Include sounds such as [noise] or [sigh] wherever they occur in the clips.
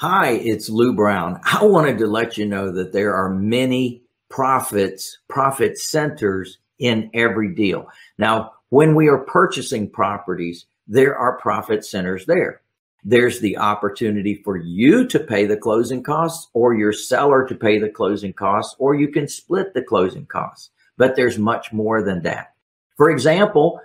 Hi, it's Lou Brown. I wanted to let you know that there are many profits, profit centers in every deal. Now, when we are purchasing properties, there are profit centers there. There's the opportunity for you to pay the closing costs or your seller to pay the closing costs, or you can split the closing costs. But there's much more than that. For example,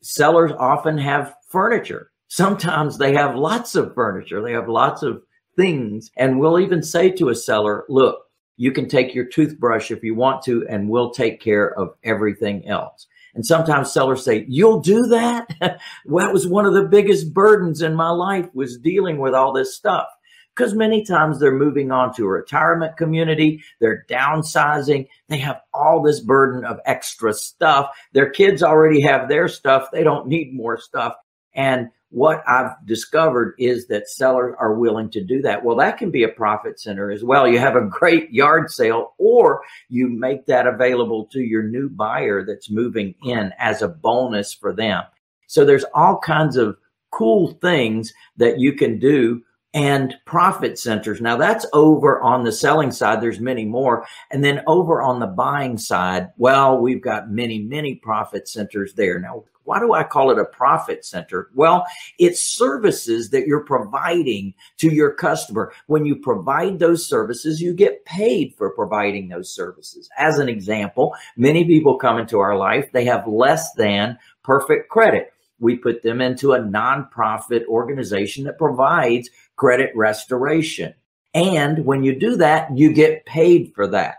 sellers often have furniture. Sometimes they have lots of furniture. They have lots of things. And we'll even say to a seller, look, you can take your toothbrush if you want to, and we'll take care of everything else. And sometimes sellers say, you'll do that? [laughs] that was one of the biggest burdens in my life was dealing with all this stuff. Because many times they're moving on to a retirement community, they're downsizing, they have all this burden of extra stuff. Their kids already have their stuff, they don't need more stuff. And what I've discovered is that sellers are willing to do that. Well, that can be a profit center as well. You have a great yard sale, or you make that available to your new buyer that's moving in as a bonus for them. So there's all kinds of cool things that you can do and profit centers. Now that's over on the selling side. There's many more. And then over on the buying side, well, we've got many, many profit centers there. Now, why do I call it a profit center? Well, it's services that you're providing to your customer. When you provide those services, you get paid for providing those services. As an example, many people come into our life, they have less than perfect credit. We put them into a nonprofit organization that provides credit restoration. And when you do that, you get paid for that.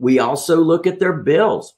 We also look at their bills,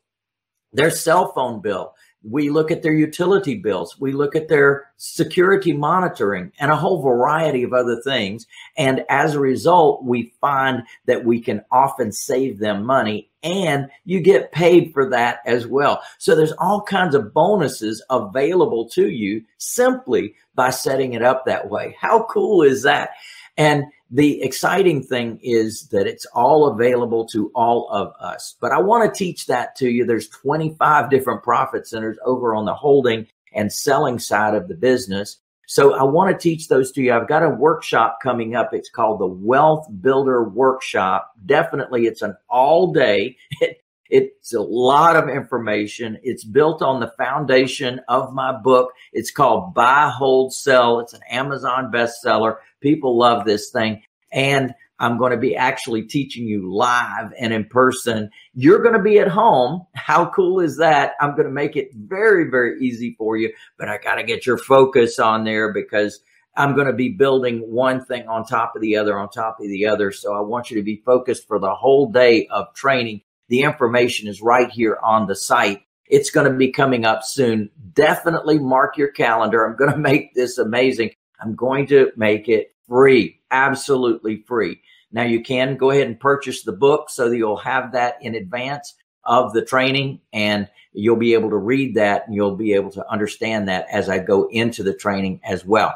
their cell phone bill. We look at their utility bills. We look at their security monitoring and a whole variety of other things. And as a result, we find that we can often save them money and you get paid for that as well. So there's all kinds of bonuses available to you simply by setting it up that way. How cool is that? And the exciting thing is that it's all available to all of us. But I want to teach that to you. There's 25 different profit centers over on the holding and selling side of the business. So I want to teach those to you. I've got a workshop coming up. It's called the Wealth Builder Workshop. Definitely, it's an all day. [laughs] It, it's a lot of information. It's built on the foundation of my book. It's called Buy, Hold, Sell. It's an Amazon bestseller. People love this thing. And I'm going to be actually teaching you live and in person. You're going to be at home. How cool is that? I'm going to make it very, very easy for you, but I got to get your focus on there because I'm going to be building one thing on top of the other, on top of the other. So I want you to be focused for the whole day of training. The information is right here on the site. It's going to be coming up soon. Definitely mark your calendar. I'm going [laughs] to make this amazing. I'm going to make it free, absolutely free. Now you can go ahead and purchase the book so that you'll have that in advance of the training and you'll be able to read that and you'll be able to understand that as I go into the training as well.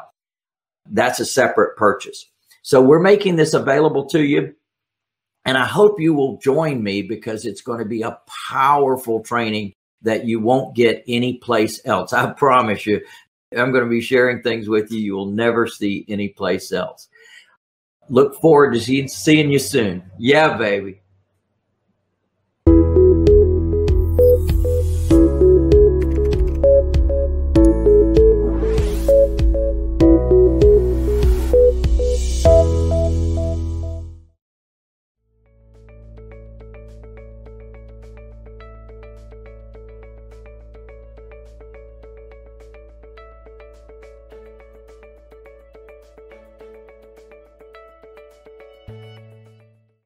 That's a separate purchase. So we're making this available to you. And I hope you will join me because it's going to be a powerful training that you won't get anyplace else. I promise you. I'm going to be sharing things with you you will never see anyplace else. Look forward to seeing you soon. Yeah, baby.